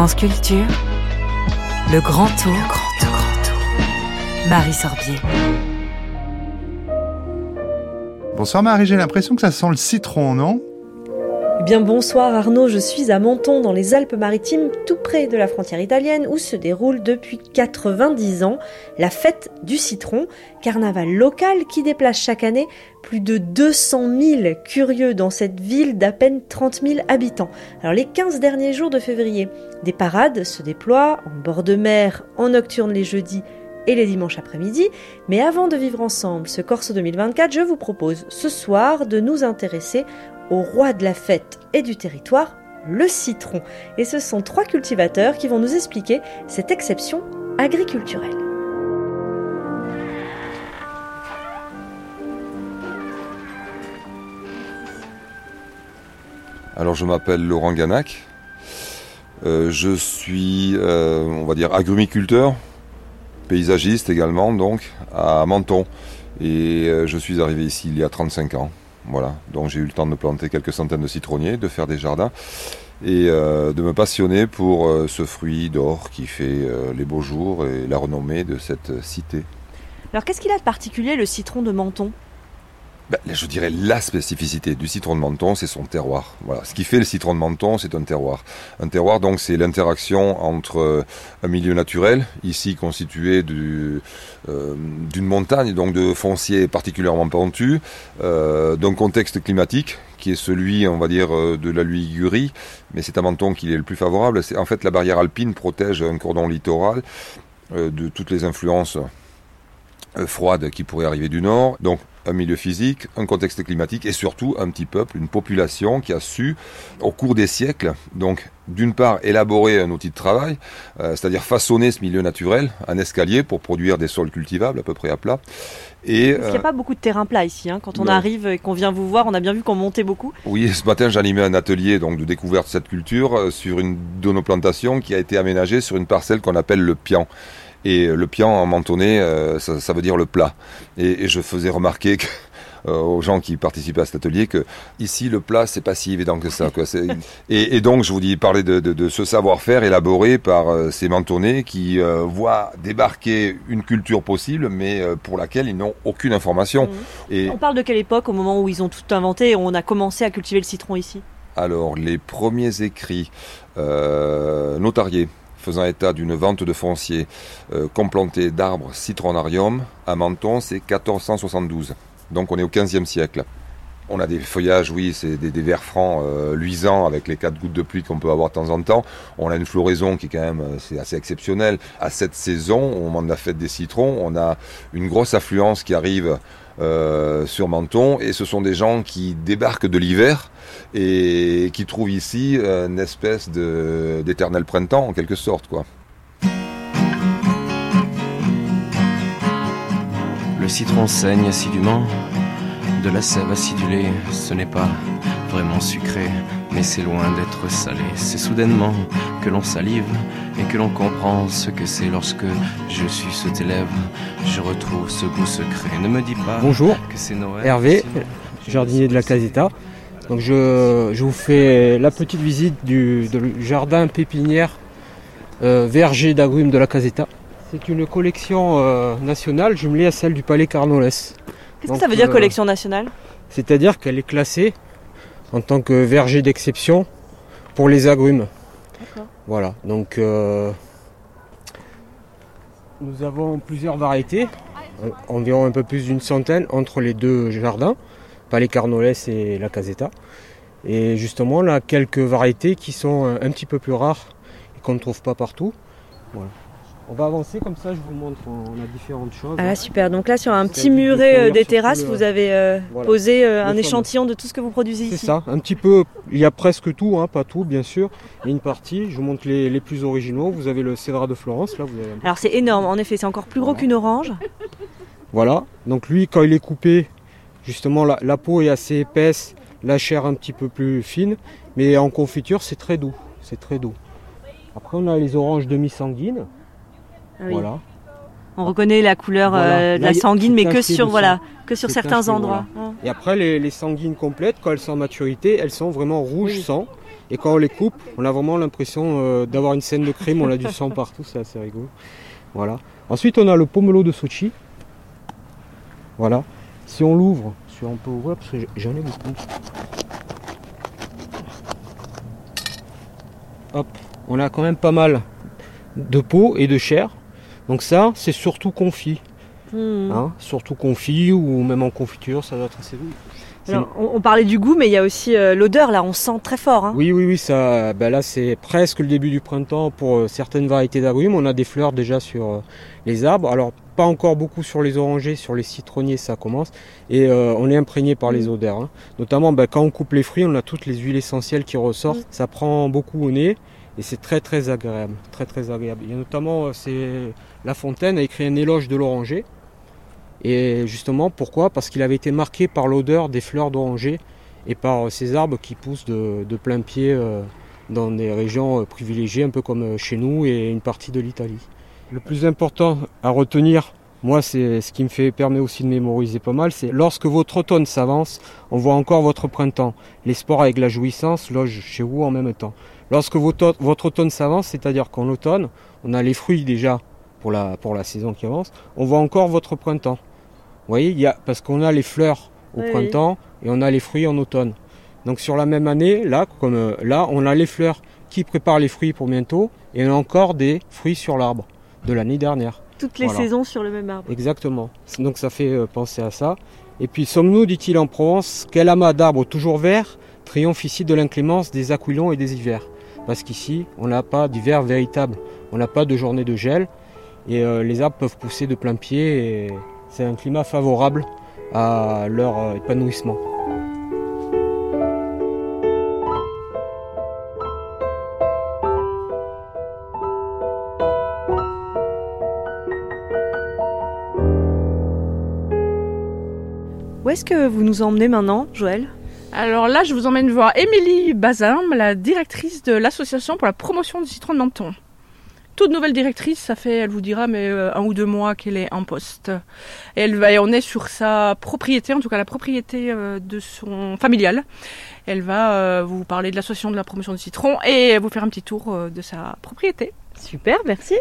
France Culture, le grand tour, grand tour, grand tour. Marie Sorbier. Bonsoir Marie, j'ai l'impression que ça sent le citron, non? Bien bonsoir Arnaud, je suis à Menton dans les Alpes-Maritimes, tout près de la frontière italienne où se déroule depuis 90 ans la fête du citron, carnaval local qui déplace chaque année plus de 200 000 curieux dans cette ville d'à peine 30 000 habitants. Alors les 15 derniers jours de février, des parades se déploient en bord de mer, en nocturne les jeudis et les dimanches après-midi. Mais avant de vivre ensemble ce Corso 2024, je vous propose ce soir de nous intéresser au roi de la fête et du territoire, le citron. Et ce sont trois cultivateurs qui vont nous expliquer cette exception agriculturelle. Alors je m'appelle Laurent Ganac. Euh, je suis, euh, on va dire, agrumiculteur, paysagiste également, donc, à Menton. Et euh, je suis arrivé ici il y a 35 ans. Voilà, donc j'ai eu le temps de planter quelques centaines de citronniers, de faire des jardins et euh, de me passionner pour euh, ce fruit d'or qui fait euh, les beaux jours et la renommée de cette cité. Alors qu'est-ce qu'il a de particulier le citron de Menton? Ben, je dirais la spécificité du citron de menton, c'est son terroir. Voilà, ce qui fait le citron de menton, c'est un terroir. Un terroir, donc, c'est l'interaction entre un milieu naturel, ici constitué euh, d'une montagne, donc de foncier particulièrement pentu, euh, d'un contexte climatique qui est celui, on va dire, euh, de la Ligurie, mais c'est à Menton qu'il est le plus favorable. C'est, en fait, la barrière alpine protège un cordon littoral de toutes les influences froides qui pourraient arriver du nord. Donc un milieu physique, un contexte climatique et surtout un petit peuple, une population qui a su, au cours des siècles, donc d'une part élaborer un outil de travail, euh, c'est-à-dire façonner ce milieu naturel, un escalier pour produire des sols cultivables à peu près à plat. Et, Parce qu'il n'y a euh, pas beaucoup de terrain plat ici. Hein. Quand on arrive et qu'on vient vous voir, on a bien vu qu'on montait beaucoup. Oui, ce matin j'animais un atelier donc, de découverte de cette culture euh, sur une de nos plantations qui a été aménagée sur une parcelle qu'on appelle le Pian. Et le pian en mentonné, euh, ça, veut dire le plat. Et, je faisais remarquer euh, aux gens qui participaient à cet atelier que ici le plat c'est pas si évident que ça. Et, donc je vous dis parler de, ce savoir-faire élaboré par euh, ces mentonnés qui voient débarquer une culture possible mais pour laquelle ils n'ont aucune information. Mmh. Et on parle de quelle époque au moment où ils ont tout inventé et on a commencé à cultiver le citron ici? Alors, les premiers écrits notariés faisant état d'une vente de foncier euh, complanté d'arbres citronarium à Menton, c'est 1472. Donc on est au 15e siècle. On a des feuillages, oui, c'est des, des verts francs euh, luisants avec les quatre gouttes de pluie qu'on peut avoir de temps en temps. On a une floraison qui est quand même euh, assez exceptionnelle. À cette saison, au moment de la des citrons, on a une grosse affluence qui arrive euh, sur Menton et ce sont des gens qui débarquent de l'hiver et qui trouvent ici une espèce d'éternel printemps en quelque sorte quoi. Le citron saigne assidûment de la sève acidulée, ce n'est pas vraiment sucré, mais c'est loin d'être salé. C'est soudainement que l'on salive et que l'on comprend ce que c'est lorsque je suis sous tes lèvres. Je retrouve ce goût secret. Ne me dis pas Bonjour, que c'est Noël. Hervé, jardinier de la Caseta. Donc je, vous fais la petite visite du, jardin pépinière euh, verger d'agrumes de la Caseta. C'est une collection euh, nationale jumelée à celle du Palais Carnoles. Qu'est-ce que ça veut dire euh, collection nationale? C'est-à-dire qu'elle est classée en tant que verger d'exception pour les agrumes. Voilà, donc euh, nous avons plusieurs variétés, environ un peu plus d'une centaine entre les deux jardins, Palais Carnoles et la Caseta. Et justement, on a quelques variétés qui sont un petit peu plus rares et qu'on ne trouve pas partout. Voilà. On va avancer comme ça, je vous montre, on a différentes choses. Ah super, donc là sur un petit muret euh, des terrasses, vous avez euh, posé euh, un échantillon de tout ce que vous produisez ici. C'est ça, un petit peu, il y a presque tout, hein, pas tout bien sûr, il y a une partie, je vous montre les, plus originaux, vous avez le Cédra de Florence. Là, vous avez Alors c'est énorme, en effet, c'est encore plus gros qu'une orange. Voilà, donc lui quand il est coupé, justement la, la peau est assez épaisse, la chair un petit peu plus fine, mais en confiture c'est très doux, c'est très doux. Après on a les oranges demi-sanguines. Ah voilà. On reconnaît la couleur euh, de la sanguine, mais que sur, voilà, que sur certains endroits. Et après, les, sanguines complètes, quand elles sont en maturité, elles sont vraiment rouge sang. Et quand on les coupe, on a vraiment l'impression euh, d'avoir une scène de crime, on a du sang partout, c'est assez rigolo. Voilà. Ensuite, on a le pomelo de Sochi. Voilà. Si on l'ouvre, si on peut ouvrir, parce que j'en ai beaucoup. Hop, on a quand même pas mal de peau et de chair. Donc ça, c'est surtout confit. Hmm. hein. surtout confit ou même en confiture, ça doit être assez bon. Alors, on, on parlait du goût, mais il y a aussi euh, l'odeur, là, on sent très fort. Hein. Oui, oui, oui, ça, ben là c'est presque le début du printemps pour euh, certaines variétés d'agrumes. On a des fleurs déjà sur euh, les arbres. Alors pas encore beaucoup sur les orangers, sur les citronniers ça commence. Et on est imprégné par les odeurs. hein. Notamment ben, quand on coupe les fruits, on a toutes les huiles essentielles qui ressortent. Mm. Ça prend beaucoup au nez et c'est très très agréable. Très très agréable. A notamment, euh, c'est La Fontaine a écrit un éloge de l'oranger. Et justement, pourquoi? Parce qu'il avait été marqué par l'odeur des fleurs d'oranger et par euh, ces arbres qui poussent de, de plein pied euh, dans des régions privilégiées, un peu comme chez nous et une partie de l'Italie. Le plus important à retenir, moi, c'est ce qui me fait permet aussi de mémoriser pas mal, c'est lorsque votre automne s'avance, on voit encore votre printemps. Les sports avec la jouissance logent chez vous en même temps. Lorsque votre, votre automne s'avance, c'est-à-dire qu'en automne, on a les fruits déjà pour la, pour la saison qui avance, on voit encore votre printemps. Vous voyez, y a, parce qu'on a les fleurs au Oui, printemps et on a les fruits en automne. Donc sur la même année, là, comme là, on a les fleurs qui préparent les fruits pour bientôt et on a encore des fruits sur l'arbre de l'année dernière. Toutes les Voilà. saisons sur le même arbre. Exactement. Donc ça fait euh, penser à ça. Et puis sommes-nous, dit-il en Provence, quel amas d'arbres toujours verts triomphe ici de l'inclémence des aquilons et des hivers? Parce qu'ici, on n'a pas d'hiver véritable. On n'a pas de journée de gel. Et euh, les arbres peuvent pousser de plein pied. Et c'est un climat favorable à leur euh, épanouissement. Est-ce que vous nous emmenez maintenant, Joël? Alors là, je vous emmène voir Émilie Bazin, la directrice de l'association pour la promotion du citron de Menton. Toute nouvelle directrice, ça fait, elle vous dira, mais euh, un ou deux mois qu'elle est en poste. Et elle va, et on est sur sa propriété, en tout cas la propriété euh, de son familiale. Elle va euh, vous parler de l'association de la promotion du citron et vous faire un petit tour de sa propriété. Super, merci.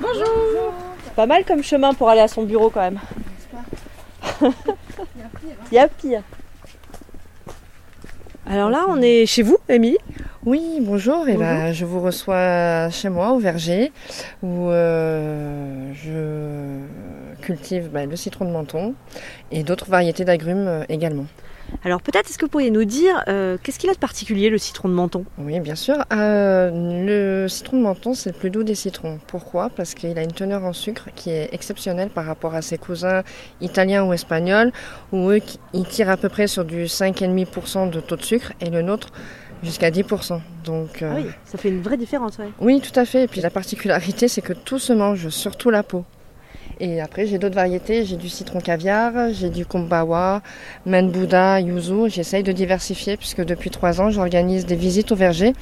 Bonjour. C'est pas mal comme chemin pour aller à son bureau quand même. Il y a pire. Alors là, on est chez vous, Émilie Oui, bonjour. Et ben, je vous reçois chez moi au verger où euh, je cultive ben, le citron de menton et d'autres variétés d'agrumes euh, également. Alors peut-être est-ce que vous pourriez nous dire euh, qu'est-ce qu'il a de particulier le citron de menton? Oui, bien sûr. Euh, le citron de menton, c'est le plus doux des citrons. Pourquoi? Parce qu'il a une teneur en sucre qui est exceptionnelle par rapport à ses cousins italiens ou espagnols, où eux, ils tirent à peu près sur du 5,5% de taux de sucre et le nôtre jusqu'à 10%. Donc, euh, Ah oui, ça fait une vraie différence, ouais. Oui, tout à fait. Et puis la particularité, c'est que tout se mange, surtout la peau. Et après, j'ai d'autres variétés. J'ai du citron caviar, j'ai du kombawa, menbuda, yuzu. J'essaye de diversifier puisque depuis trois ans, j'organise des visites au verger.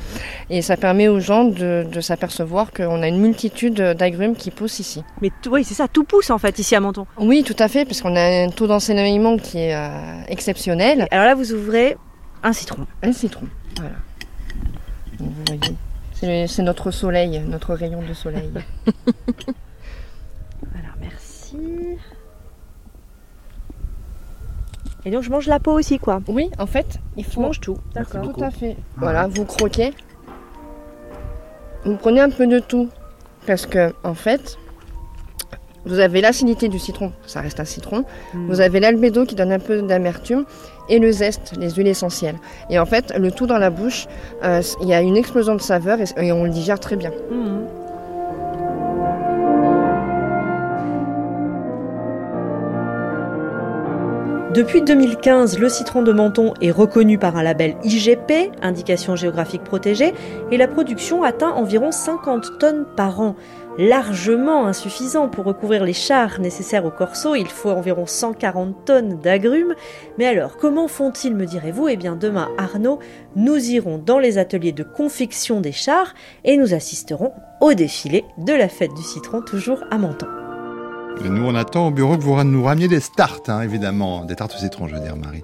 Et ça permet aux gens de, de s'apercevoir qu'on a une multitude d'agrumes qui poussent ici. Mais oui, c'est ça, tout pousse en fait ici à Menton. Oui, tout à fait, parce qu'on a un taux d'enseignement qui est euh, exceptionnel. Alors là, vous ouvrez un citron. Un citron, voilà. Vous voyez, c'est notre soleil, notre rayon de soleil. Et donc je mange la peau aussi, quoi. Oui, en fait, il Je faut mange tout. D'accord. Tout à fait. Voilà, vous croquez. Vous prenez un peu de tout. Parce que, en fait, vous avez l'acidité du citron, ça reste un citron. Hmm. Vous avez l'albédo qui donne un peu d'amertume. Et le zeste, les huiles essentielles. Et en fait, le tout dans la bouche, euh, il y a une explosion de saveur et, et on le digère très bien. Mhm. Depuis 2015, le citron de Menton est reconnu par un label IGP, indication géographique protégée, et la production atteint environ 50 tonnes par an. Largement insuffisant pour recouvrir les chars nécessaires au corso, il faut environ 140 tonnes d'agrumes. Mais alors, comment font-ils, me direz-vous? Eh bien, demain, Arnaud, nous irons dans les ateliers de confection des chars et nous assisterons au défilé de la fête du citron, toujours à Menton. Nous, on attend au bureau que vous nous rameniez des starts, hein, évidemment. Des tartes au citron, je veux dire, Marie.